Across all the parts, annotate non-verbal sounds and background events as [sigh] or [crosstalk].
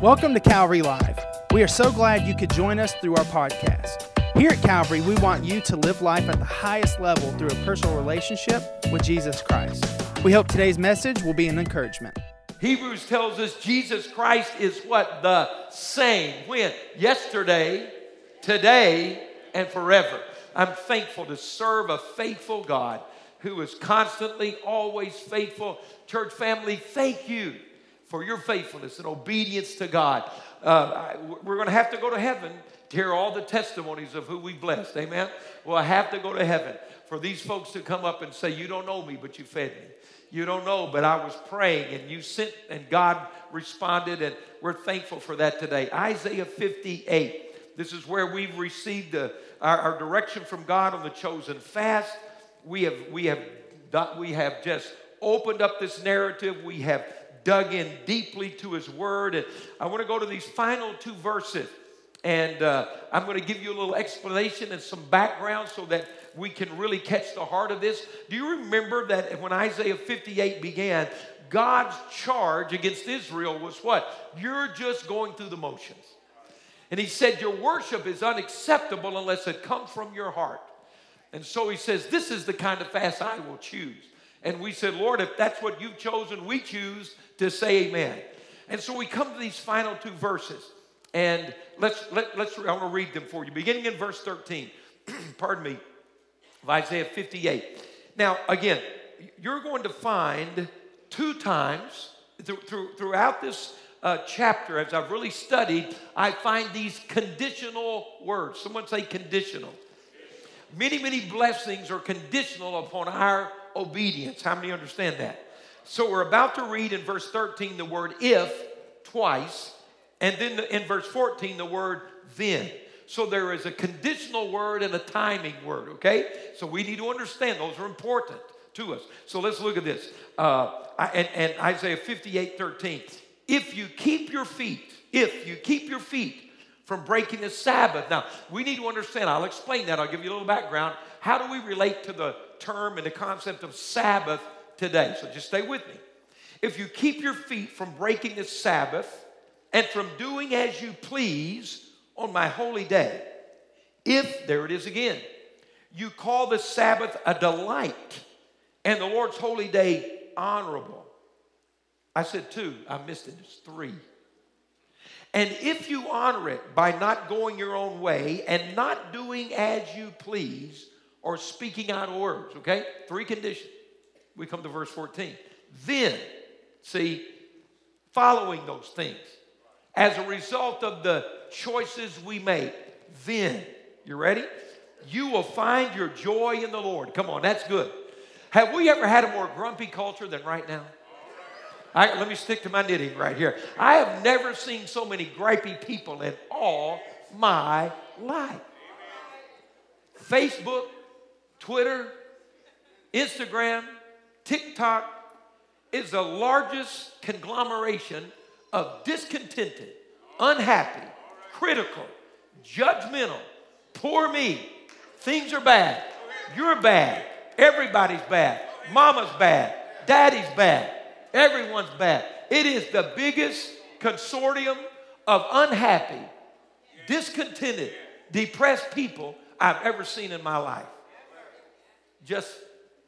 Welcome to Calvary Live. We are so glad you could join us through our podcast. Here at Calvary, we want you to live life at the highest level through a personal relationship with Jesus Christ. We hope today's message will be an encouragement. Hebrews tells us Jesus Christ is what? The same. When? Yesterday, today, and forever. I'm thankful to serve a faithful God who is constantly, always faithful. Church family, thank you for your faithfulness and obedience to God. Uh, we're going to have to go to heaven to hear all the testimonies of who we blessed. Amen. Well, I have to go to heaven for these folks to come up and say, You don't know me, but you fed me. You don't know, but I was praying and you sent, and God responded, and we're thankful for that today. Isaiah 58. This is where we've received our, our direction from God on the chosen fast. We have, we have, we have just opened up this narrative. We have dug in deeply to his word. And I want to go to these final two verses. And uh, I'm going to give you a little explanation and some background so that we can really catch the heart of this. Do you remember that when Isaiah 58 began, God's charge against Israel was what? You're just going through the motions. And he said, Your worship is unacceptable unless it comes from your heart. And so he says, This is the kind of fast I will choose. And we said, Lord, if that's what you've chosen, we choose to say amen. And so we come to these final two verses. And let's, let, let's, I'm going to read them for you. Beginning in verse 13, [clears throat] pardon me, of Isaiah 58. Now, again, you're going to find two times th- th- throughout this uh, chapter, as I've really studied, I find these conditional words. Someone say conditional. Many, many blessings are conditional upon our obedience. How many understand that? So we're about to read in verse 13 the word if twice, and then in verse 14 the word then. So there is a conditional word and a timing word, okay? So we need to understand those are important to us. So let's look at this. Uh, and, and Isaiah 58 13. If you keep your feet, if you keep your feet from breaking the Sabbath. Now, we need to understand, I'll explain that, I'll give you a little background. How do we relate to the term and the concept of Sabbath today. So just stay with me. If you keep your feet from breaking the Sabbath and from doing as you please on my holy day, if, there it is again, you call the Sabbath a delight and the Lord's holy day honorable. I said two, I missed it, it's three. And if you honor it by not going your own way and not doing as you please or speaking out words, okay? Three conditions we come to verse 14. Then, see, following those things, as a result of the choices we make, then, you ready? You will find your joy in the Lord. Come on, that's good. Have we ever had a more grumpy culture than right now? I, let me stick to my knitting right here. I have never seen so many gripey people in all my life. Facebook, Twitter, Instagram, TikTok is the largest conglomeration of discontented, unhappy, critical, judgmental, poor me, things are bad, you're bad, everybody's bad, mama's bad, daddy's bad, everyone's bad. It is the biggest consortium of unhappy, discontented, depressed people I've ever seen in my life. Just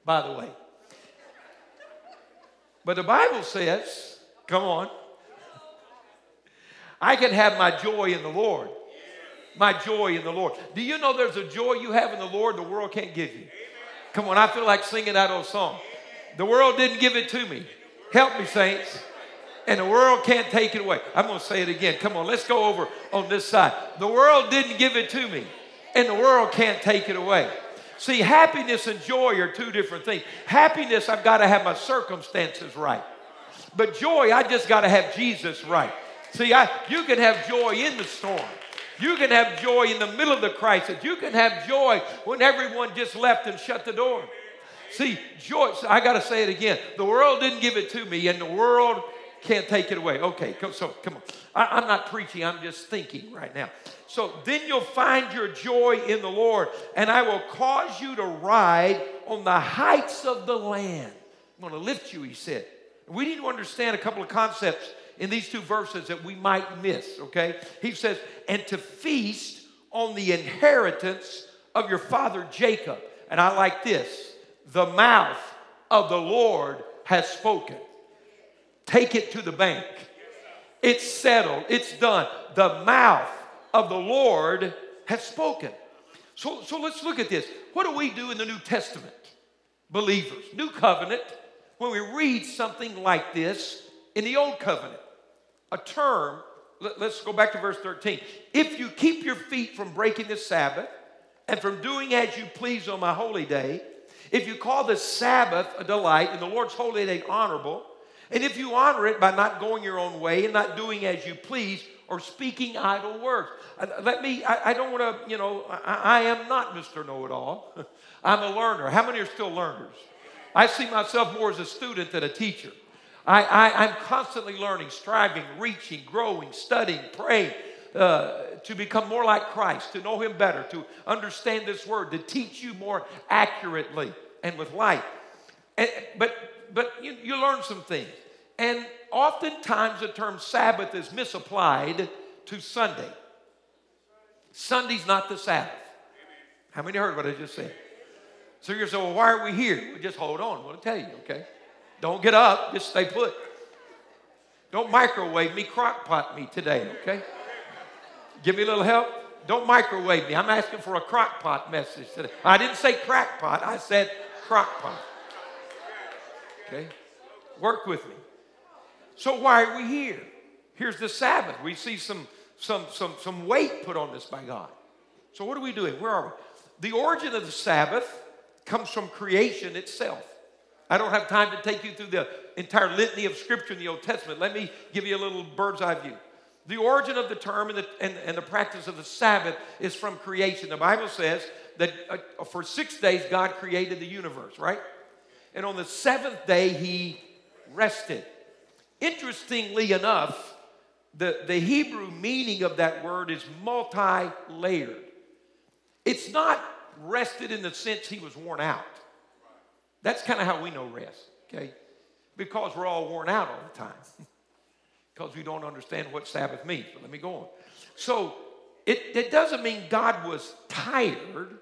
by the way. But the Bible says, come on, I can have my joy in the Lord. My joy in the Lord. Do you know there's a joy you have in the Lord the world can't give you? Come on, I feel like singing that old song. The world didn't give it to me. Help me, saints. And the world can't take it away. I'm going to say it again. Come on, let's go over on this side. The world didn't give it to me, and the world can't take it away. See, happiness and joy are two different things. Happiness, I've got to have my circumstances right. But joy, I just got to have Jesus right. See, I, you can have joy in the storm. You can have joy in the middle of the crisis. You can have joy when everyone just left and shut the door. See, joy, I got to say it again. The world didn't give it to me, and the world can't take it away. Okay, so come on. I, I'm not preaching, I'm just thinking right now. So then you'll find your joy in the Lord, and I will cause you to ride on the heights of the land. I'm going to lift you, he said. We need to understand a couple of concepts in these two verses that we might miss, okay? He says, and to feast on the inheritance of your father Jacob. And I like this the mouth of the Lord has spoken. Take it to the bank. It's settled, it's done. The mouth of the Lord has spoken. So, so let's look at this. What do we do in the New Testament? Believers, New Covenant, when we read something like this in the Old Covenant, a term, let, us go back to verse 13. If you keep your feet from breaking the Sabbath and from doing as you please on my holy day, if you call the Sabbath a delight and the Lord's holy day honorable, and if you honor it by not going your own way and not doing as you please or speaking idle words. Uh, let me, I, I don't want to, you know, I, I am not Mr. Know It All. [laughs] I'm a learner. How many are still learners? I see myself more as a student than a teacher. I, I, am constantly learning, striving, reaching, growing, studying, praying uh, to become more like Christ, to know Him better, to understand this word, to teach you more accurately and with light. And, but but you, you learn some things. And oftentimes the term Sabbath is misapplied to Sunday. Sunday's not the Sabbath. How many heard what I just said? So you're saying, well, why are we here? Well, just hold on. I want to tell you, okay? Don't get up. Just stay put. Don't microwave me, crockpot me today, okay? Give me a little help. Don't microwave me. I'm asking for a crockpot message today. I didn't say crackpot. I said crockpot. Okay? Work with me. So why are we here? Here's the Sabbath. We see some, some, some, some weight put on this by God. So what are we doing? Where are we? The origin of the Sabbath comes from creation itself. I don't have time to take you through the entire litany of scripture in the Old Testament. Let me give you a little bird's eye view. The origin of the term and the, and, and the practice of the Sabbath is from creation. The Bible says that uh, for six days God created the universe, right? And on the seventh day he rested. Interestingly enough, the, the Hebrew meaning of that word is multi layered. It's not rested in the sense he was worn out. That's kind of how we know rest, okay? Because we're all worn out all the time. [laughs] because we don't understand what Sabbath means. But let me go on. So it, it doesn't mean God was tired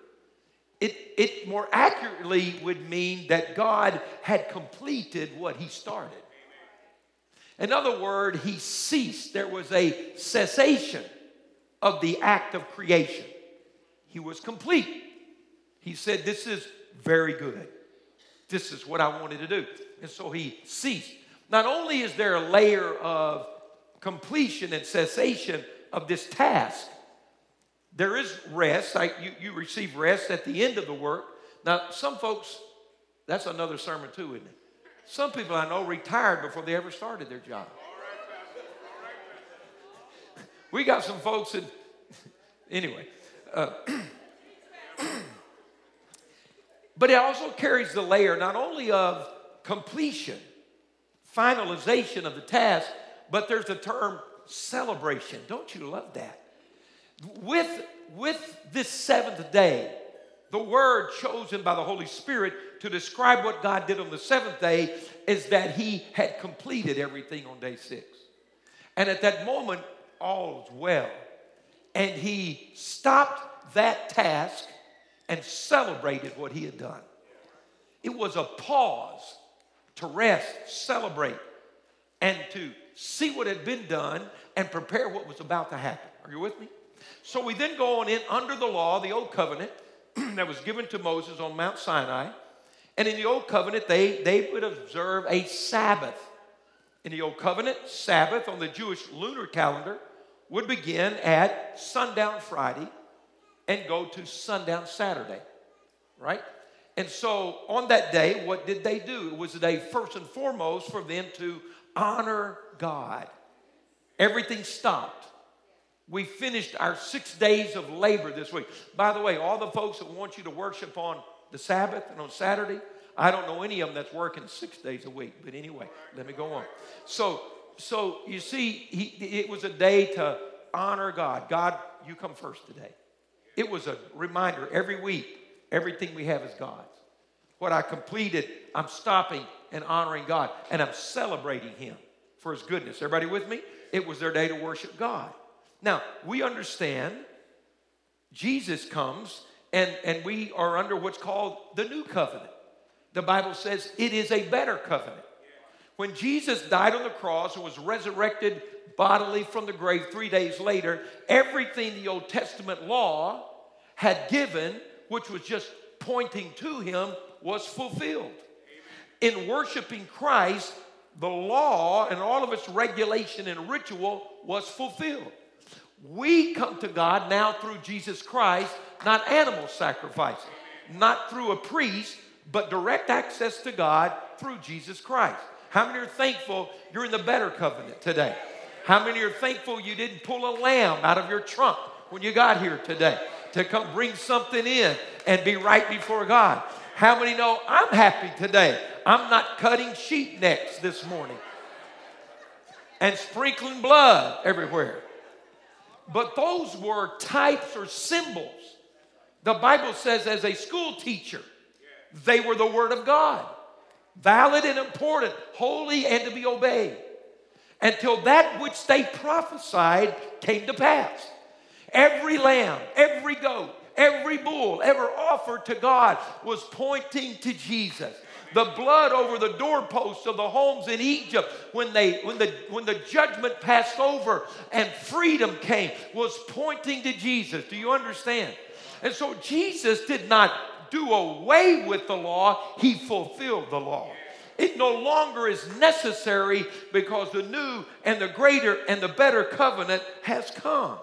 it, it more accurately would mean that God had completed what he started. In other words, he ceased. There was a cessation of the act of creation. He was complete. He said, This is very good. This is what I wanted to do. And so he ceased. Not only is there a layer of completion and cessation of this task, there is rest. I, you, you receive rest at the end of the work. Now, some folks, that's another sermon too, isn't it? Some people I know retired before they ever started their job. We got some folks that, [laughs] anyway. Uh, [clears throat] but it also carries the layer not only of completion, finalization of the task, but there's the term celebration. Don't you love that? With, with this seventh day, the word chosen by the Holy Spirit to describe what God did on the seventh day is that He had completed everything on day six. And at that moment, all's well. And He stopped that task and celebrated what He had done. It was a pause to rest, celebrate, and to see what had been done and prepare what was about to happen. Are you with me? So we then go on in under the law, the old covenant [clears throat] that was given to Moses on Mount Sinai. And in the old covenant, they, they would observe a Sabbath. In the old covenant, Sabbath on the Jewish lunar calendar would begin at sundown Friday and go to sundown Saturday, right? And so on that day, what did they do? It was a day, first and foremost, for them to honor God. Everything stopped. We finished our six days of labor this week. By the way, all the folks that want you to worship on the Sabbath and on Saturday, I don't know any of them that's working six days a week. But anyway, let me go on. So, so you see, he, it was a day to honor God. God, you come first today. It was a reminder every week, everything we have is God's. What I completed, I'm stopping and honoring God, and I'm celebrating Him. for his goodness. Everybody with me? It was their day to worship God. Now, we understand Jesus comes and, and we are under what's called the new covenant. The Bible says it is a better covenant. When Jesus died on the cross and was resurrected bodily from the grave three days later, everything the Old Testament law had given, which was just pointing to him, was fulfilled. In worshiping Christ, the law and all of its regulation and ritual was fulfilled. We come to God now through Jesus Christ, not animal sacrifices, not through a priest, but direct access to God through Jesus Christ. How many are thankful you're in the better covenant today? How many are thankful you didn't pull a lamb out of your trunk when you got here today to come bring something in and be right before God? How many know I'm happy today? I'm not cutting sheep necks this morning and sprinkling blood everywhere. But those were types or symbols. The Bible says, as a school teacher, they were the Word of God, valid and important, holy and to be obeyed, until that which they prophesied came to pass. Every lamb, every goat, every bull ever offered to God was pointing to Jesus the blood over the doorposts of the homes in Egypt when, they, when, the, when the judgment passed over and freedom came was pointing to Jesus. Do you understand? And so Jesus did not do away with the law, he fulfilled the law. It no longer is necessary because the new and the greater and the better covenant has come.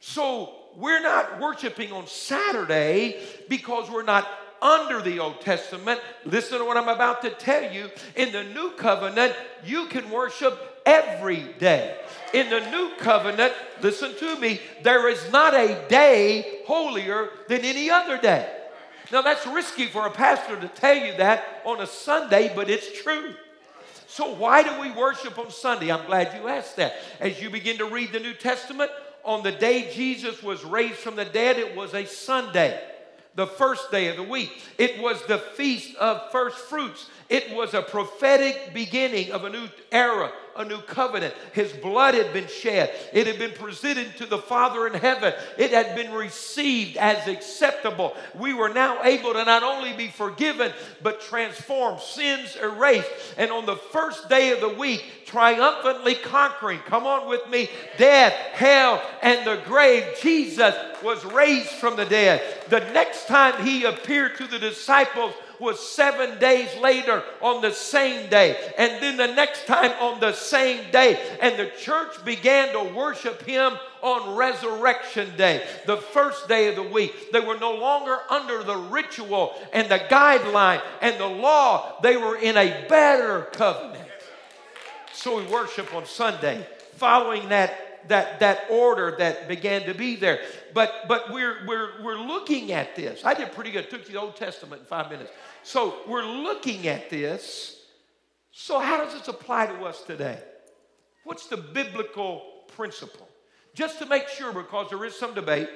So we're not worshiping on Saturday because we're not under the Old Testament. Listen to what I'm about to tell you. In the new covenant, you can worship every day. In the new covenant, listen to me, there is not a day holier than any other day. Now, that's risky for a pastor to tell you that on a Sunday, but it's true. So, why do we worship on Sunday? I'm glad you asked that. As you begin to read the New Testament, on the day Jesus was raised from the dead, it was a Sunday the first day of the week. It was the feast of first fruits. It was a prophetic beginning of a new era, a new covenant. His blood had been shed, it had been presented to the Father in heaven, it had been received as acceptable. We were now able to not only be forgiven, but transformed, sins erased. And on the first day of the week, triumphantly conquering, come on with me, death, hell, and the grave, Jesus was raised from the dead. The next time he appeared to the disciples, was seven days later on the same day. And then the next time on the same day. And the church began to worship him on Resurrection Day, the first day of the week. They were no longer under the ritual and the guideline and the law, they were in a better covenant. So we worship on Sunday, following that that, that order that began to be there. But, but we're, we're, we're looking at this. I did pretty good. Took the Old Testament in five minutes. So we're looking at this. So, how does this apply to us today? What's the biblical principle? Just to make sure, because there is some debate,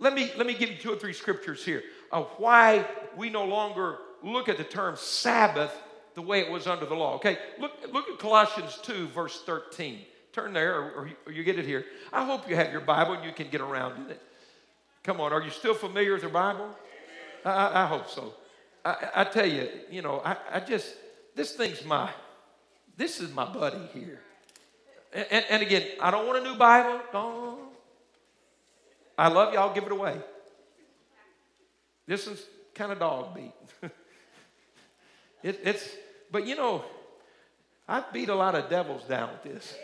let me, let me give you two or three scriptures here of why we no longer look at the term Sabbath the way it was under the law. Okay, look, look at Colossians 2, verse 13. Turn there, or, or you get it here. I hope you have your Bible and you can get around in it. Come on, are you still familiar with the Bible? I, I hope so. I, I tell you, you know, I, I just, this thing's my, this is my buddy here. And, and, again, I don't want a new Bible. Don't. I love you, I'll give it away. This is kind of dog beat. [laughs] it, it's, but you know, I've beat a lot of devils down with this.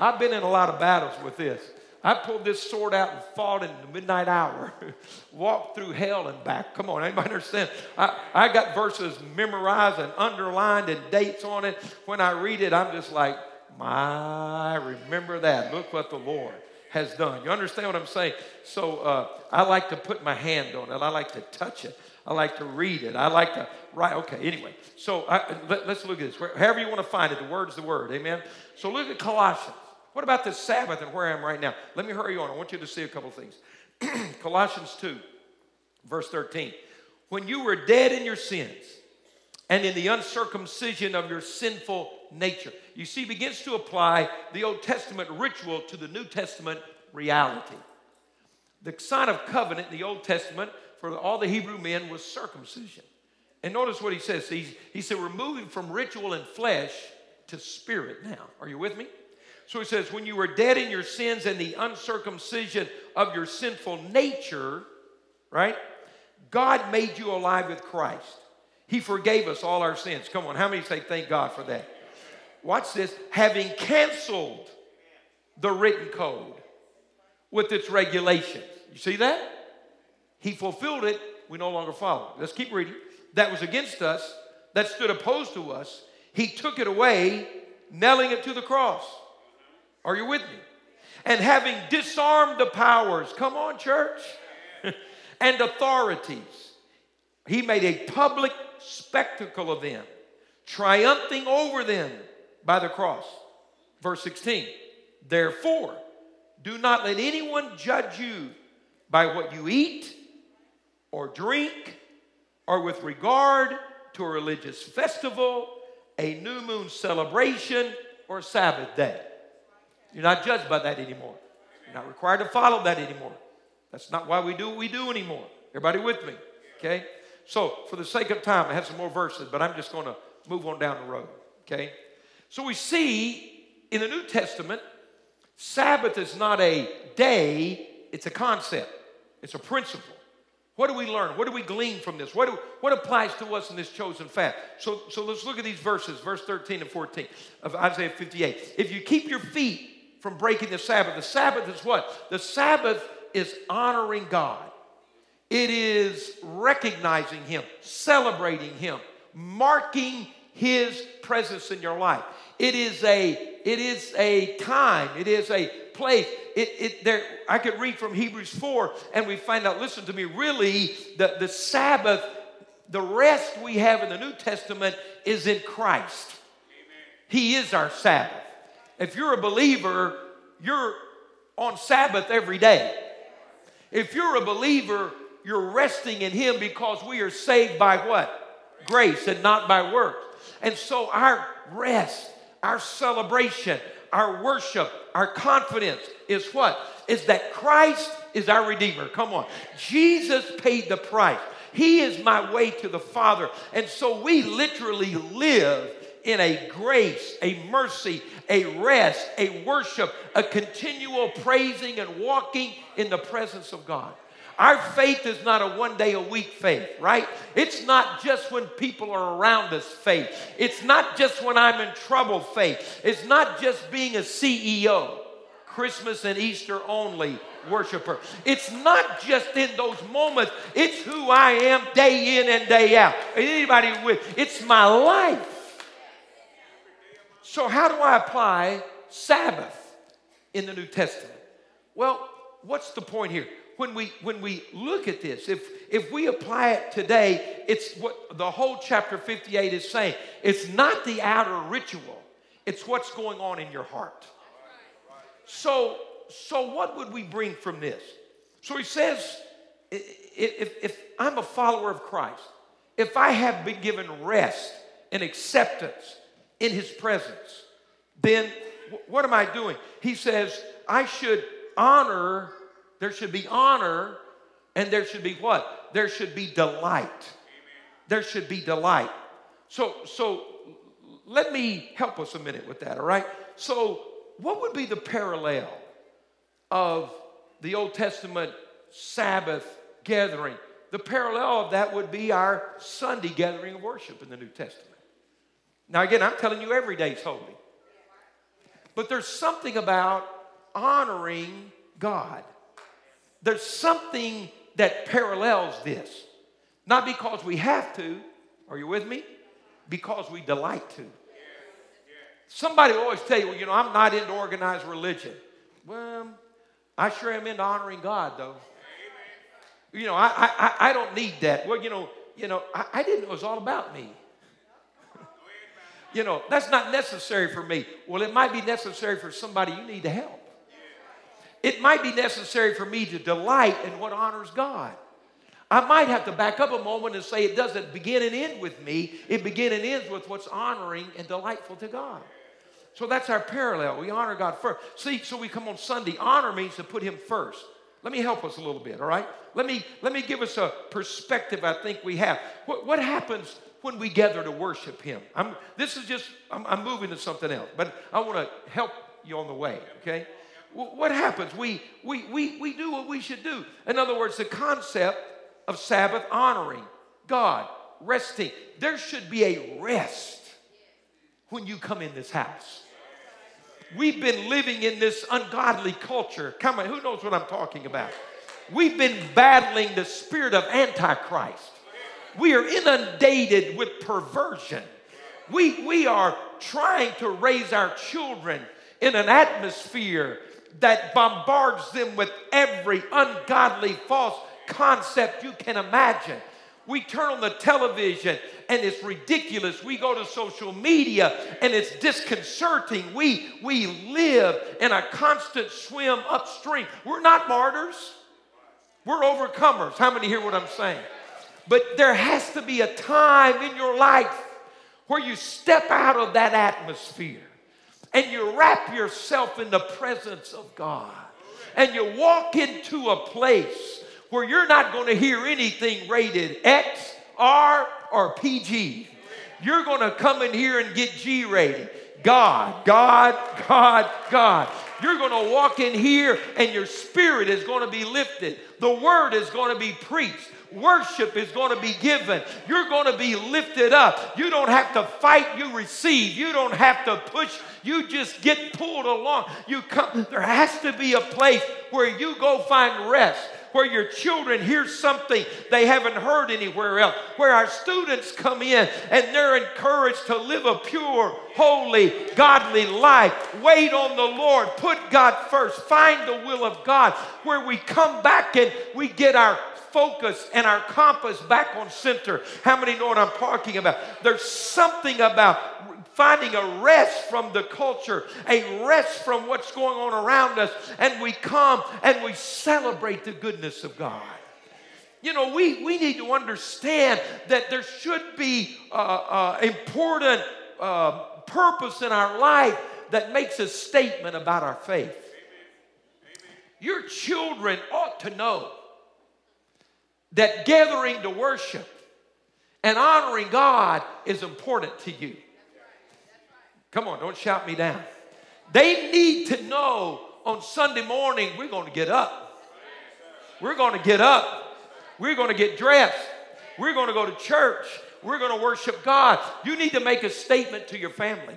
I've been in a lot of battles with this. I pulled this sword out and fought in the midnight hour, [laughs] walked through hell and back. Come on, anybody understand? I, I got verses memorized and underlined and dates on it. When I read it, I'm just like, my, remember that. Look what the Lord has done. You understand what I'm saying? So uh, I like to put my hand on it. I like to touch it. I like to read it. I like to write. Okay, anyway. So I, let, us look at this. However you want to find it, the word is the word. Amen. So look at Colossians. What about the Sabbath and where I am right now? Let me hurry on. I want you to see a couple things. [clears throat] Colossians 2, verse 13. When you were dead in your sins and in the uncircumcision of your sinful nature. You see, begins to apply the Old Testament ritual to the New Testament reality. The sign of covenant in the Old Testament for all the Hebrew men was circumcision. And notice what he says. He, he said, We're moving from ritual and flesh to spirit now. Are you with me? So he says, When you were dead in your sins and the uncircumcision of your sinful nature, right? God made you alive with Christ. He forgave us all our sins. Come on, how many say thank God for that? Watch this. Having canceled the written code with its regulations. You see that? He fulfilled it. We no longer follow. Let's keep reading. That was against us, that stood opposed to us. He took it away, nailing it to the cross. Are you with me? And having disarmed the powers, come on, church, [laughs] and authorities, he made a public spectacle of them, triumphing over them by the cross. Verse 16, therefore, do not let anyone judge you by what you eat or drink or with regard to a religious festival, a new moon celebration, or Sabbath day. You're not judged by that anymore. You're not required to follow that anymore. That's not why we do what we do anymore. Everybody with me? Okay? So, for the sake of time, I have some more verses, but I'm just going to move on down the road. Okay? So, we see in the New Testament, Sabbath is not a day, it's a concept, it's a principle. What do we learn? What do we glean from this? What, do, what applies to us in this chosen fast? So, so let's look at these verses, verse 13 and 14 of Isaiah 58. If you keep your feet from breaking the Sabbath, the Sabbath is what? The Sabbath is honoring God. It is recognizing Him, celebrating Him, marking His presence in your life. It is a, it is a time, it is a place. It, it, there, I could read from Hebrews 4 and we find out, listen to me, really, the, the Sabbath, the rest we have in the New Testament is in Christ. Amen. He is our Sabbath. If you're a believer, you're on Sabbath every day. If you're a believer, you're resting in Him because we are saved by what? Grace and not by works. And so our rest, our celebration, our worship, our confidence is what? Is that Christ is our Redeemer. Come on. Jesus paid the price. He is my way to the Father. And so we literally live in a grace, a mercy, a rest, a worship, a continual praising and walking in the presence of God. Our faith is not a one day a week faith, right? It's not just when people are around us faith. It's not just when I'm in trouble faith. It's not just being a CEO, Christmas and Easter only worshiper. It's not just in those moments, it's who I am day in and day out. Anybody with it's my life. So, how do I apply Sabbath in the New Testament? Well, what's the point here? When we when we look at this, if if we apply it today, it's what the whole chapter 58 is saying. It's not the outer ritual, it's what's going on in your heart. So, so what would we bring from this? So he says, if, if I'm a follower of Christ, if I have been given rest and acceptance in his presence, then what am I doing? He says, I should honor, there should be honor, and there should be what? There should be delight. There should be delight. So, so let me help us a minute with that, all right? So, what would be the parallel of the Old Testament Sabbath gathering? The parallel of that would be our Sunday gathering of worship in the New Testament. Now, again, I'm telling you every day is holy. But there's something about honoring God. There's something that parallels this. Not because we have to, are you with me? Because we delight to. Somebody will always tell you, well, you know, I'm not into organized religion. Well, I sure am into honoring God, though. You know, I, I, I don't need that. Well, you know, you know, I, I didn't know it was all about me you know, that's not necessary for me. Well, it might be necessary for somebody you need to help. It might be necessary for me to delight in what honors God. I might have to back up a moment and say it doesn't begin and end with me. It begins and ends with what's honoring and delightful to God. So that's our parallel. We honor God first. See, so we come on Sunday. Honor means to put Him first. Let me help us a little bit, all right? Let me, let me give us a perspective I think we have. What, what happens when we gather to worship Him? I'm, this is just, I'm, I'm moving to something else, but I want to help you on the way, okay? What happens? We, we, we, we do what we should do. In other words, the concept of Sabbath honoring God, resting. There should be a rest when you come in this house. We've been living in this ungodly culture. Come on, who knows what I'm talking about? We've been battling the spirit of Antichrist. We are inundated with perversion. We, we are trying to raise our children in an atmosphere that bombards them with every ungodly false concept you can imagine. We turn on the television and it's ridiculous. We go to social media and it's disconcerting. We, we live in a constant swim upstream. We're not martyrs, we're overcomers. How many hear what I'm saying? But there has to be a time in your life where you step out of that atmosphere and you wrap yourself in the presence of God and you walk into a place where you're not going to hear anything rated X, R, or PG. You're going to come in here and get G rated. God, God, God, God. You're going to walk in here and your spirit is going to be lifted. The word is going to be preached. Worship is going to be given. You're going to be lifted up. You don't have to fight, you receive. You don't have to push, you just get pulled along. You come there has to be a place where you go find rest where your children hear something they haven't heard anywhere else, where our students come in and they're encouraged to live a pure, holy, godly life. Wait on the Lord, put God first, find the will of God, where we come back and we get our focus and our compass back on center. How many know what I'm talking about? There's something about finding a rest from the culture, a rest from what's going on around us, and we come and we celebrate the goodness of God. You know, we, we need to understand that there should be uh, uh, important uh, purpose in our life that makes a statement about our faith. Your children ought to know that gathering to worship and honoring God is important to you. Come on, don't shout me down. They need to know on Sunday morning we're going to get up. We're going to get up. We're going to get dressed. We're going to go to church. We're going to worship God. You need to make a statement to your family.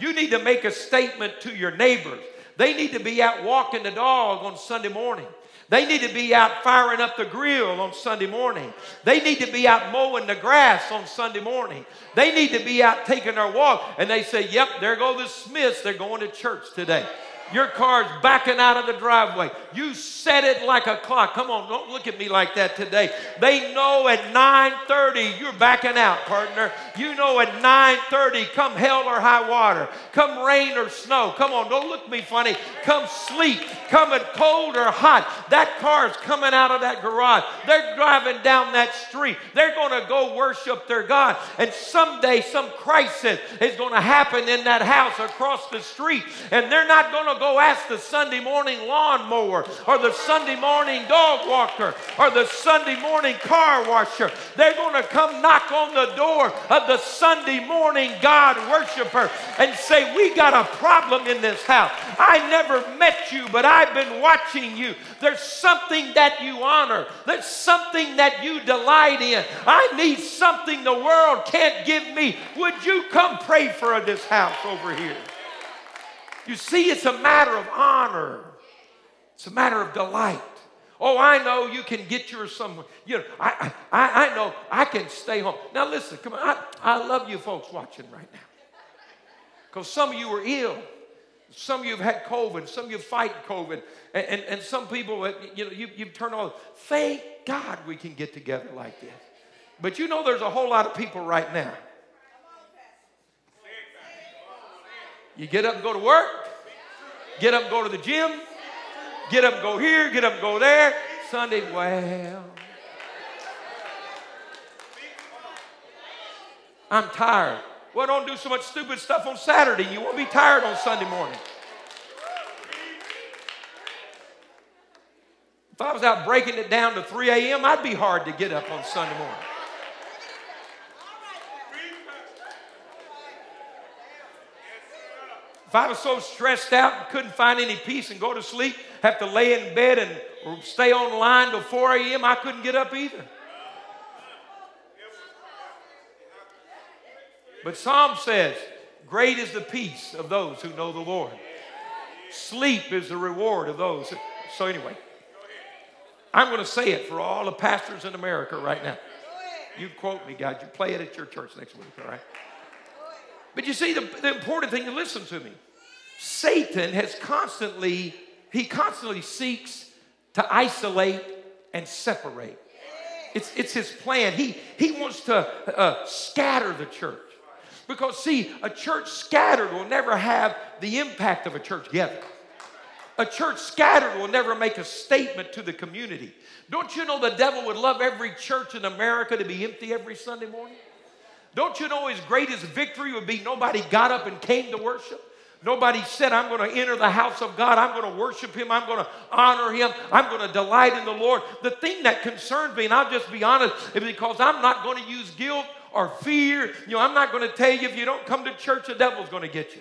You need to make a statement to your neighbors. They need to be out walking the dog on Sunday morning. They need to be out firing up the grill on Sunday morning. They need to be out mowing the grass on Sunday morning. They need to be out taking their walk. And they say, Yep, there go the Smiths. They're going to church today. Your car's backing out of the driveway. You set it like a clock. Come on, don't look at me like that today. They know at 9:30 you're backing out, partner. You know at 9:30, come hell or high water, come rain or snow. Come on, don't look me funny. Come sleet, come at cold or hot. That car's coming out of that garage. They're driving down that street. They're going to go worship their God. And someday some crisis is going to happen in that house across the street, and they're not going to go ask the Sunday morning lawnmower or the Sunday morning dog walker or the Sunday morning car washer. They're going to come knock on the door of the Sunday morning God worshiper and say, We got a problem in this house. I never met you, but I've been watching you. There's something that you honor, there's something that you delight in. I need something the world can't give me. Would you come pray for this house over here? You see, it's a matter of honor, it's a matter of delight. Oh, I know you can get your some. You know, I, I, I know I can stay home. Now listen, come on. I, I love you folks watching right now. Because some of you are ill. Some of you have had COVID. Some of you fight COVID. And, and, and some people, you know, you, you've turned on. Thank God we can get together like this. But you know there's a whole lot of people right now You get up and go to work, get up and go to the gym, get up and go here, get up and go there. Sunday, well. I'm tired. Well, don't do so much stupid stuff on Saturday. You won't be tired on Sunday morning. If I was out breaking it down to 3 a.m., I'd be hard to get up on Sunday morning. If I was so stressed out and couldn't find any peace and go to sleep, have to lay in bed and stay online till 4 a.m., I couldn't get up either. But Psalm says, Great is the peace of those who know the Lord. Sleep is the reward of those. So, anyway, I'm going to say it for all the pastors in America right now. You quote me, God. You play it at your church next week, all right? But you see, the, the important thing to listen to me. Satan has constantly, he constantly seeks to isolate and separate. It's, it's his plan. He, he wants to uh, scatter the church. Because, see, a church scattered will never have the impact of a church gathered. A church scattered will never make a statement to the community. Don't you know the devil would love every church in America to be empty every Sunday morning? Don't you know his greatest victory would be nobody got up and came to worship? Nobody said, I'm going to enter the house of God. I'm going to worship Him. I'm going to honor Him. I'm going to delight in the Lord. The thing that concerns me, and I'll just be honest, is because I'm not going to use guilt or fear. You know, I'm not going to tell you if you don't come to church, the devil's going to get you.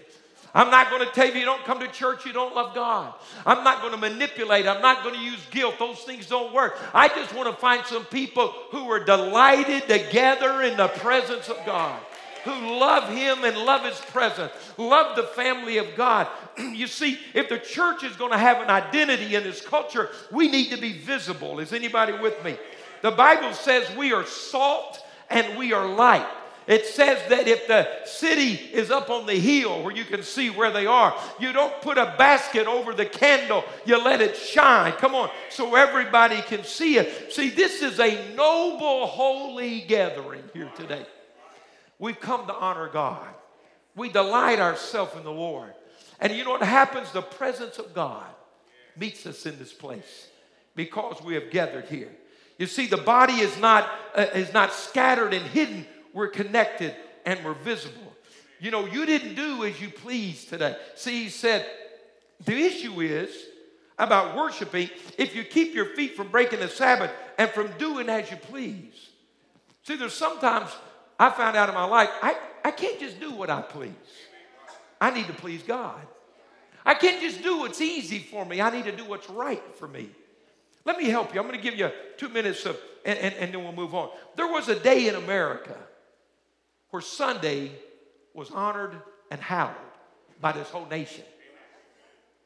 I'm not going to tell you you don't come to church, you don't love God. I'm not going to manipulate. I'm not going to use guilt. Those things don't work. I just want to find some people who are delighted together in the presence of God who love Him and love His presence, love the family of God. [clears throat] you see, if the church is going to have an identity in this culture, we need to be visible. Is anybody with me? The Bible says we are salt and we are light. It says that if the city is up on the hill where you can see where they are, you don't put a basket over the candle, you let it shine. Come on, so everybody can see it. See, this is a noble, holy gathering here today. We've come to honor God. We delight ourselves in the Lord. And you know what happens? The presence of God meets us in this place because we have gathered here. You see, the body is not, uh, is not scattered and hidden. We're connected and we're visible. You know, you didn't do as you pleased today. See, he said, the issue is about worshiping if you keep your feet from breaking the Sabbath and from doing as you please. See, there's sometimes I found out in my life, I, I can't just do what I please. I need to please God. I can't just do what's easy for me. I need to do what's right for me. Let me help you. I'm going to give you two minutes of, and, and, and then we'll move on. There was a day in America where Sunday was honored and hallowed by this whole nation.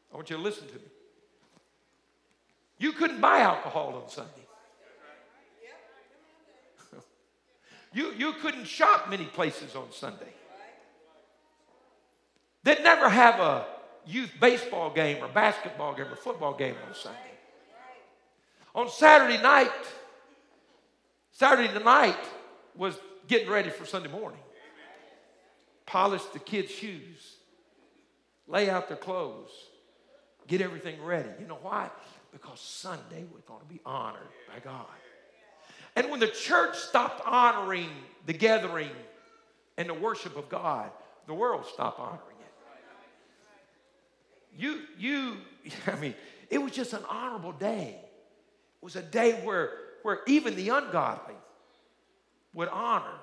I want you to listen to me. You couldn't buy alcohol on Sunday. [laughs] You, you couldn't shop many places on Sunday. They'd never have a youth baseball game or basketball game or football game on Sunday. On Saturday night, Saturday night was getting ready for Sunday morning. Polish the kids' shoes, lay out their clothes, get everything ready. You know why? Because Sunday we're going to be honored by God. And when the church stopped honoring the gathering and the worship of God, the world stopped honoring it. You, you, [laughs] I mean, it was just an honorable day. It was a day where, where even the ungodly would honor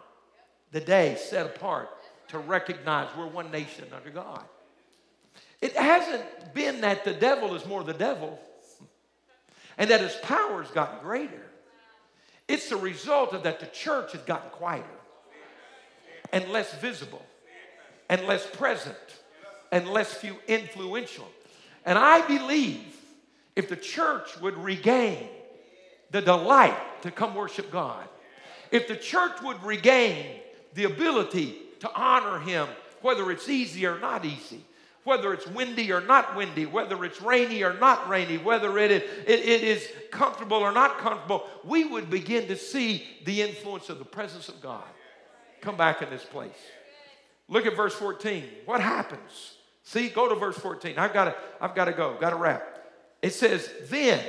the day set apart to recognize we're one nation under God. It hasn't been that the devil is more the devil and that his power has gotten greater. It's a result of that the church has gotten quieter and less visible and less present and less few influential. And I believe if the church would regain the delight to come worship God, if the church would regain the ability to honor Him, whether it's easy or not easy, whether it's windy or not windy, whether it's rainy or not rainy, whether it is, it, it is comfortable or not comfortable, we would begin to see the influence of the presence of God come back in this place. Look at verse 14. What happens? See, go to verse 14. I've got to, I've got to go, got to wrap. It says, then,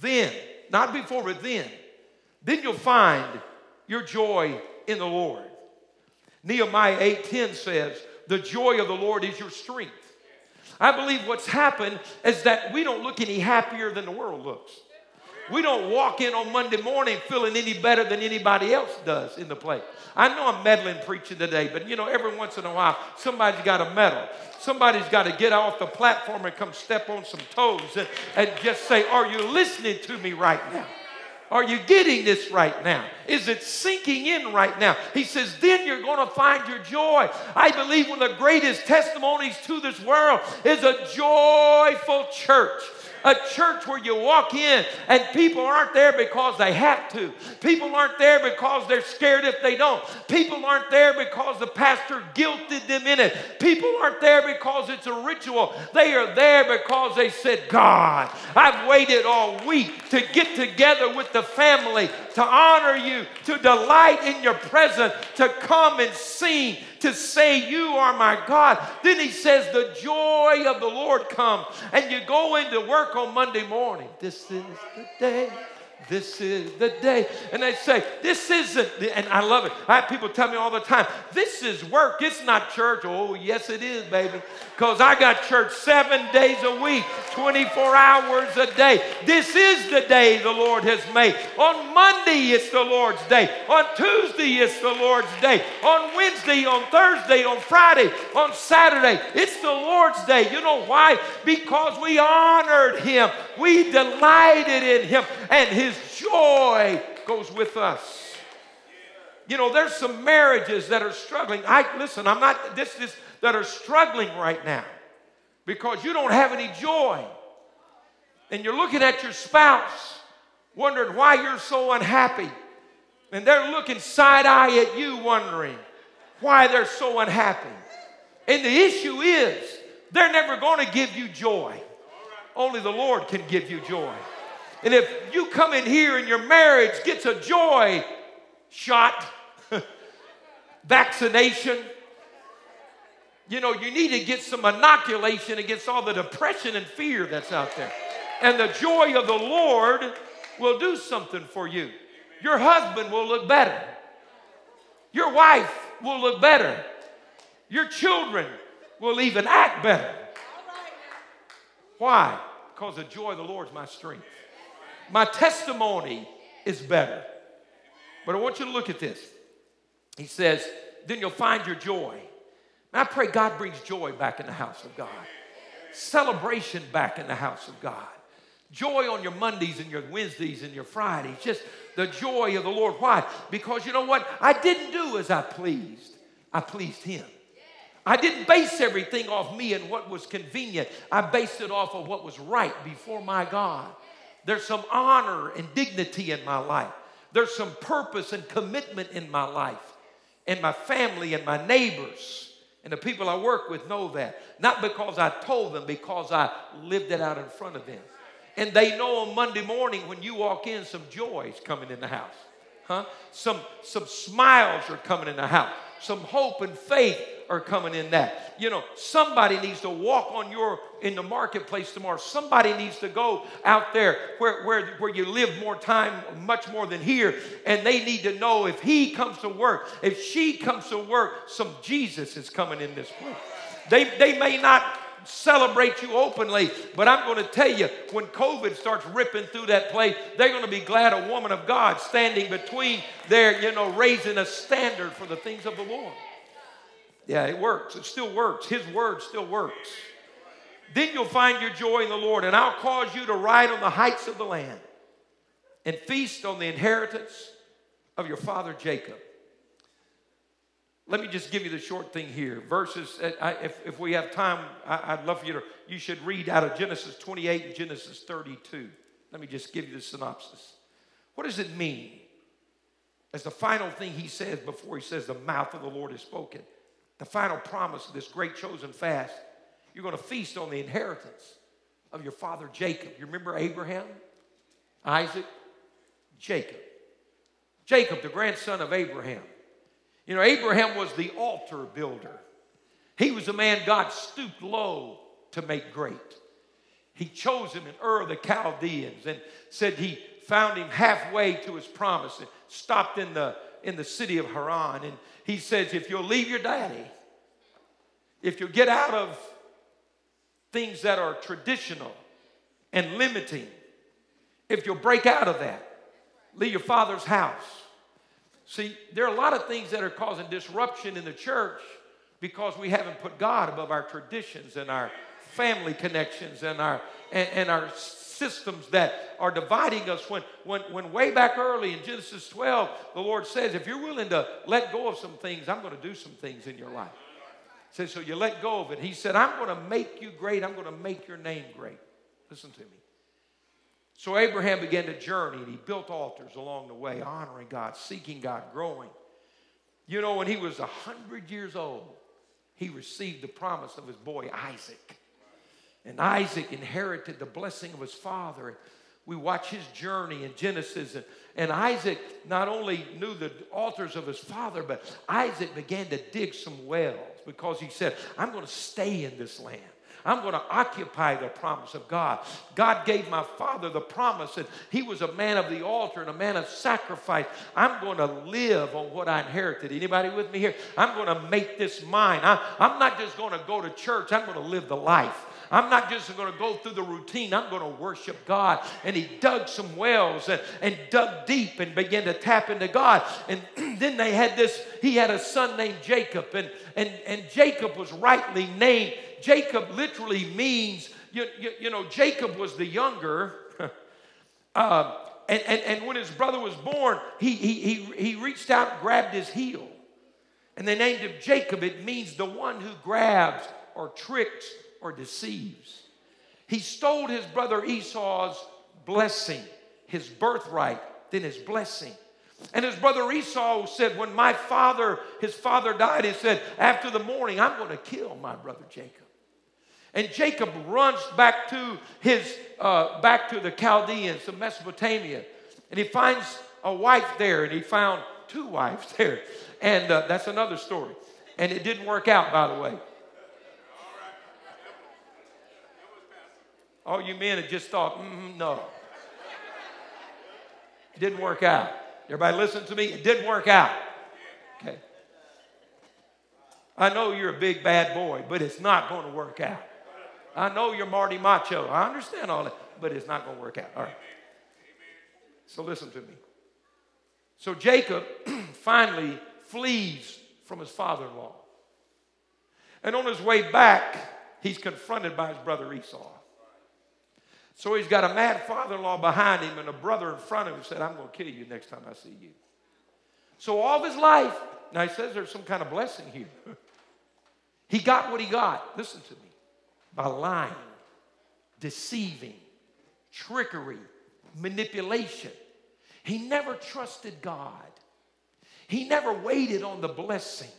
then, not before, but then, then you'll find your joy in the Lord. Nehemiah 8:10 says, "The joy of the Lord is your strength." I believe what's happened is that we don't look any happier than the world looks. We don't walk in on Monday morning feeling any better than anybody else does in the place. I know I'm meddling preaching today, but you know, every once in a while, somebody's got to meddle. Somebody's got to get off the platform and come step on some toes and, and just say, Are you listening to me right now? Are you getting this right now? Is it sinking in right now? He says, then you're going to find your joy. I believe one of the greatest testimonies to this world is a joyful church a church where you walk in and people aren't there because they have to. People aren't there because they're scared if they don't. People aren't there because the pastor guilted them in it. People aren't there because it's a ritual. They are there because they said, God, I've waited all week to get together with the family, to honor you, to delight in your presence, to come and sing to say, You are my God. Then he says, The joy of the Lord comes. And you go into work on Monday morning. This is the day this is the day. And they say, This isn't, and I love it. I have people tell me all the time, This is work. It's not church. Oh, yes, it is, baby. Because I got church seven days a week, 24 hours a day. This is the day the Lord has made. On Monday, it's the Lord's day. On Tuesday, it's the Lord's day. On Wednesday, on Thursday, on Friday, on Saturday, it's the Lord's day. You know why? Because we honored Him, we delighted in Him, and His joy goes with us. You know, there's some marriages that are struggling. I listen, I'm not this is that are struggling right now because you don't have any joy. And you're looking at your spouse, wondering why you're so unhappy. And they're looking side eye at you, wondering why they're so unhappy. And the issue is, they're never going to give you joy. Only the Lord can give you joy. And if you come in here and your marriage gets a joy shot, [laughs] vaccination, you know, you need to get some inoculation against all the depression and fear that's out there. And the joy of the Lord will do something for you. Your husband will look better. Your wife will look better. Your children will even act better. Why? Because the joy of the Lord is my strength. My testimony is better. But I want you to look at this. He says, then you'll find your joy. And I pray God brings joy back in the house of God, celebration back in the house of God. Joy on your Mondays and your Wednesdays and your Fridays. Just the joy of the Lord. Why? Because you know what? I didn't do as I pleased, I pleased Him. I didn't base everything off me and what was convenient. I based it off of what was right before my God. There's some honor and dignity in my life. There's some purpose and commitment in my life. And my family and my neighbors and the people I work with know that. Not because I told them, because I lived it out in front of them. And they know on Monday morning when you walk in, some joy is coming in the house. Huh? Some, some smiles are coming in the house. Some hope and faith are coming in that. You know, somebody needs to walk on your in the marketplace tomorrow. Somebody needs to go out there where, where, where you live more time, much more than here, and they need to know if he comes to work, if she comes to work, some Jesus is coming in this place. They, they may not celebrate you openly. But I'm going to tell you, when COVID starts ripping through that place, they're going to be glad a woman of God standing between there, you know, raising a standard for the things of the Lord. Yeah, it works. It still works. His word still works. Then you'll find your joy in the Lord, and I'll cause you to ride on the heights of the land and feast on the inheritance of your father Jacob. Let me just give you the short thing here. Verses, uh, if, if we have time, I, would love for you to, you should read out of Genesis 28 and Genesis 32. Let me just give you the synopsis. What does it mean? As the final thing he says before he says, the mouth of the Lord is spoken the final promise of this great chosen fast, you're going to feast on the inheritance of your father Jacob. You remember Abraham, Isaac, Jacob. Jacob, the grandson of Abraham. You know, Abraham was the altar builder. He was a man God stooped low to make great. He chose him in Ur the Chaldeans and said he found him halfway to his promise and stopped in the in the city of Haran. And he says, if you'll leave your daddy, if you'll get out of things that are traditional and limiting, if you'll break out of that, leave your father's house. See, there are a lot of things that are causing disruption in the church because we haven't put God above our traditions and our family connections and our and, and our systems that are dividing us when, when, when way back early in Genesis 12, the Lord says, if you're willing to let go of some things, I'm going to do some things in your life. Says, so you let go of it. He said, I'm going to make you great. I'm going to make your name great. Listen to me. So Abraham began to journey and he built altars along the way, honoring God, seeking God, growing. You know, when he was 100 years old, he received the promise of his boy Isaac. And Isaac inherited the blessing of his father. We watch his journey in Genesis. And, and Isaac not only knew the altars of his father, but Isaac began to dig some wells because he said, I'm going to stay in this land. I'm going to occupy the promise of God. God gave my father the promise, and he was a man of the altar and a man of sacrifice. I'm going to live on what I inherited. Anybody with me here? I'm going to make this mine. I, I'm not just going to go to church, I'm going to live the life. I'm not just going to go through the routine. I'm going to worship God. And he dug some wells and, and dug deep and began to tap into God. And [clears throat] then they had this, he had a son named Jacob. And, and, and Jacob was rightly named. Jacob literally means, you, you, you know, Jacob was the younger. uh, [laughs] and, and, and when his brother was born, he, he, he, he reached out and grabbed his heel. And they named him Jacob. It means the one who grabs or tricks or deceives. He stole his brother Esau's blessing, his birthright, then his blessing. And his brother Esau said, When my father, his father died, he said, After the morning, I'm going to kill my brother Jacob. And Jacob runs back to his, uh, back to the Chaldeans, to Mesopotamia. And he finds a wife there, and he found two wives [laughs] there. And uh, that's another story. And it didn't work out, by the way. All you men had just thought, mm, no. It didn't work out. Everybody listen to me? It didn't work out. Okay. I know you're a big bad boy, but it's not going to work out. I know you're Marty Macho. I understand all that, but it's not going to work out. All right. So listen to me. So Jacob [clears throat] finally flees from his father in law. And on his way back, he's confronted by his brother Esau. So he's got a mad father in law behind him and a brother in front of him said, I'm going to kill you next time I see you. So all of his life, now he says there's some kind of blessing here. [laughs] he got what he got, listen to me, by lying, deceiving, trickery, manipulation. He never trusted God. He never waited on the blessing.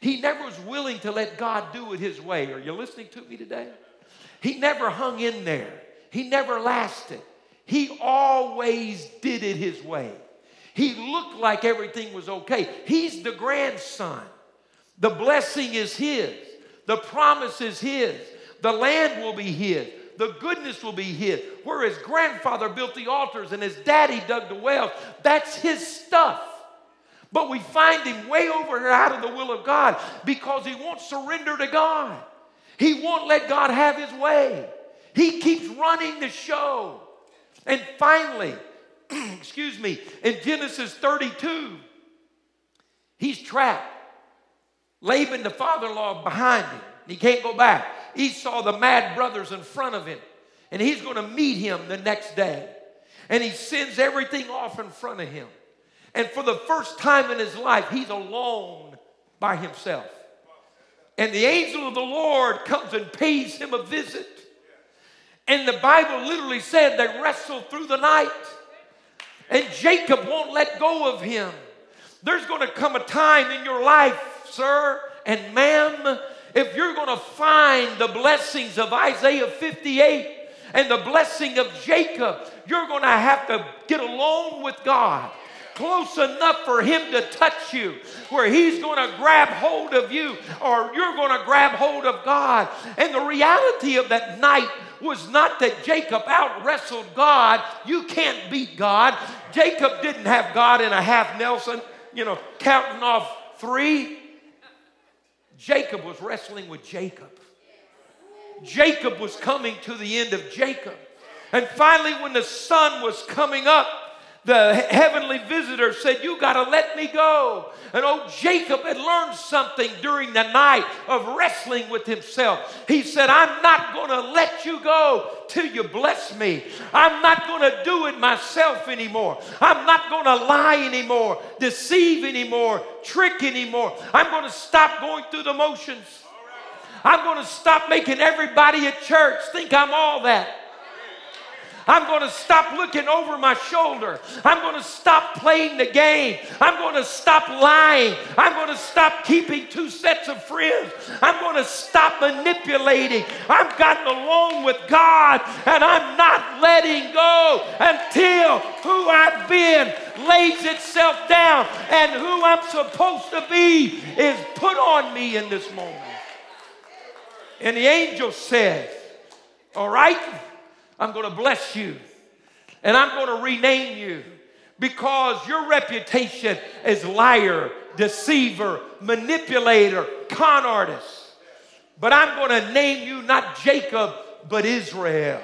He never was willing to let God do it his way. Are you listening to me today? He never hung in there. He never lasted. He always did it his way. He looked like everything was okay. He's the grandson. The blessing is his. The promise is his. The land will be his. The goodness will be his. Where his grandfather built the altars and his daddy dug the wells, that's his stuff. But we find him way over here out of the will of God because he won't surrender to God. He won't let God have his way. He keeps running the show. And finally, [clears throat] excuse me, in Genesis 32, he's trapped. Laban, the father in law, behind him. He can't go back. Esau, the mad brothers, in front of him. And he's going to meet him the next day. And he sends everything off in front of him. And for the first time in his life, he's alone by himself. And the angel of the Lord comes and pays him a visit. And the Bible literally said they wrestled through the night. And Jacob won't let go of him. There's going to come a time in your life, sir and ma'am, if you're going to find the blessings of Isaiah 58 and the blessing of Jacob, you're going to have to get alone with God close enough for him to touch you, where he's going to grab hold of you, or you're going to grab hold of God. And the reality of that night was not that Jacob out wrestled God. You can't beat God. Jacob didn't have God in a half Nelson. you know, counting off three, Jacob was wrestling with Jacob. Jacob was coming to the end of Jacob. And finally, when the sun was coming up, the heavenly visitor said, You got to let me go. And old Jacob had learned something during the night of wrestling with himself. He said, I'm not going to let you go till you bless me. I'm not going to do it myself anymore. I'm not going to lie anymore, deceive anymore, trick anymore. I'm going to stop going through the motions. I'm going to stop making everybody at church think I'm all that. I'm going to stop looking over my shoulder. I'm going to stop playing the game. I'm going to stop lying. I'm going to stop keeping two sets of friends. I'm going to stop manipulating. I've gotten along with God and I'm not letting go until who I've been lays itself down and who I'm supposed to be is put on me in this moment. And the angel said, All right. I'm going to bless you and I'm going to rename you because your reputation is liar, deceiver, manipulator, con artist. But I'm going to name you not Jacob, but Israel,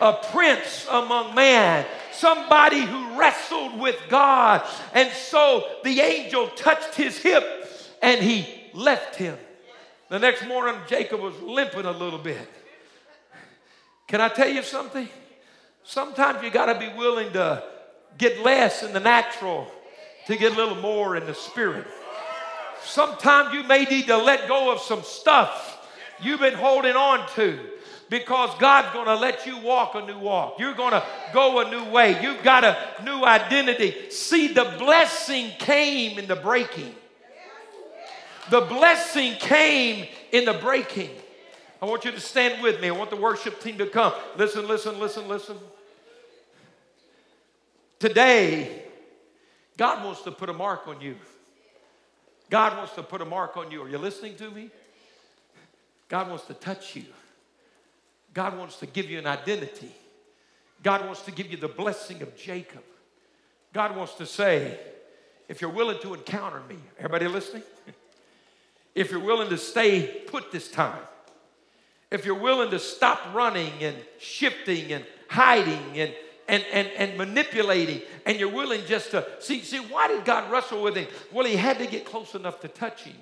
a prince among man, somebody who wrestled with God. And so the angel touched his hip and he left him. The next morning, Jacob was limping a little bit. Can I tell you something? Sometimes you got to be willing to get less in the natural to get a little more in the spirit. Sometimes you may need to let go of some stuff you've been holding on to because God's going to let you walk a new walk. You're going to go a new way. You've got a new identity. See, the blessing came in the breaking. The blessing came in the breaking. I want you to stand with me. I want the worship team to come. Listen, listen, listen, listen. Today, God wants to put a mark on you. God wants to put a mark on you. Are you listening to me? God wants to touch you. God wants to give you an identity. God wants to give you the blessing of Jacob. God wants to say, if you're willing to encounter me, everybody listening? [laughs] If you're willing to stay put this time, if you're willing to stop running and shifting and hiding and and, and, and manipulating, and you're willing just to see, see, why did God wrestle with him? Well, he had to get close enough to touch him.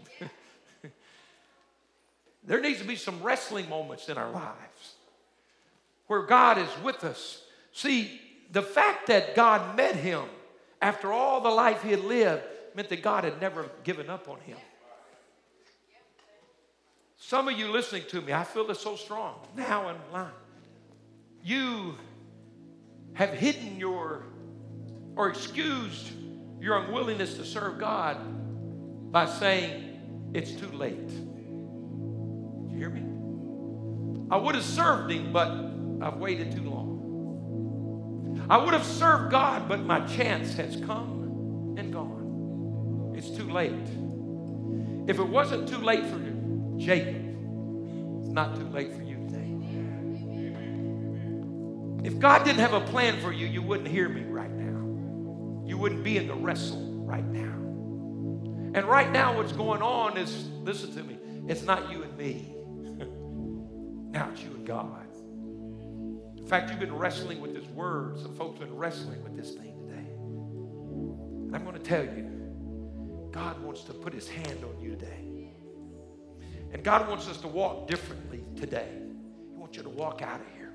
[laughs] there needs to be some wrestling moments in our lives where God is with us. See, the fact that God met him after all the life he had lived meant that God had never given up on him. Some of you listening to me, I feel this so strong now and line. You have hidden your or excused your unwillingness to serve God by saying it's too late. you hear me? I would have served him, but I've waited too long. I would have served God, but my chance has come and gone. It's too late. If it wasn't too late for Jacob. It's not too late for you today. If God didn't have a plan for you, you wouldn't hear me right now. You wouldn't be in the wrestle right now. And right now, what's going on is listen to me, it's not you and me. [laughs] now it's you and God. In fact, you've been wrestling with this word. Some folks have been wrestling with this thing today. And I'm going to tell you, God wants to put his hand on you today. And God wants us to walk differently today. He wants you to walk out of here.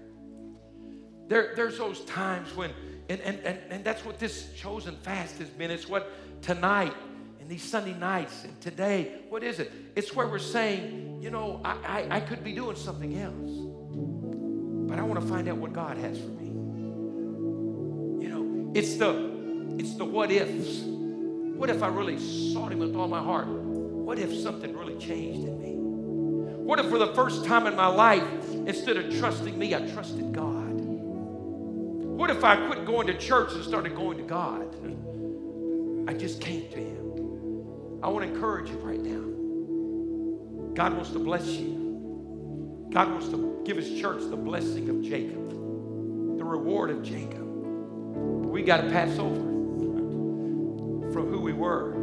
There, there's those times when, and, and, and, and that's what this chosen fast has been. It's what tonight and these Sunday nights and today, what is it? It's where we're saying, you know, I, I, I could be doing something else, but I want to find out what God has for me. You know, it's the it's the what ifs. What if I really sought Him with all my heart? What if something really changed in me? What if for the first time in my life, instead of trusting me, I trusted God? What if I quit going to church and started going to God? I just came to Him. I want to encourage you right now. God wants to bless you. God wants to give His church the blessing of Jacob, the reward of Jacob. We got to pass over from who we were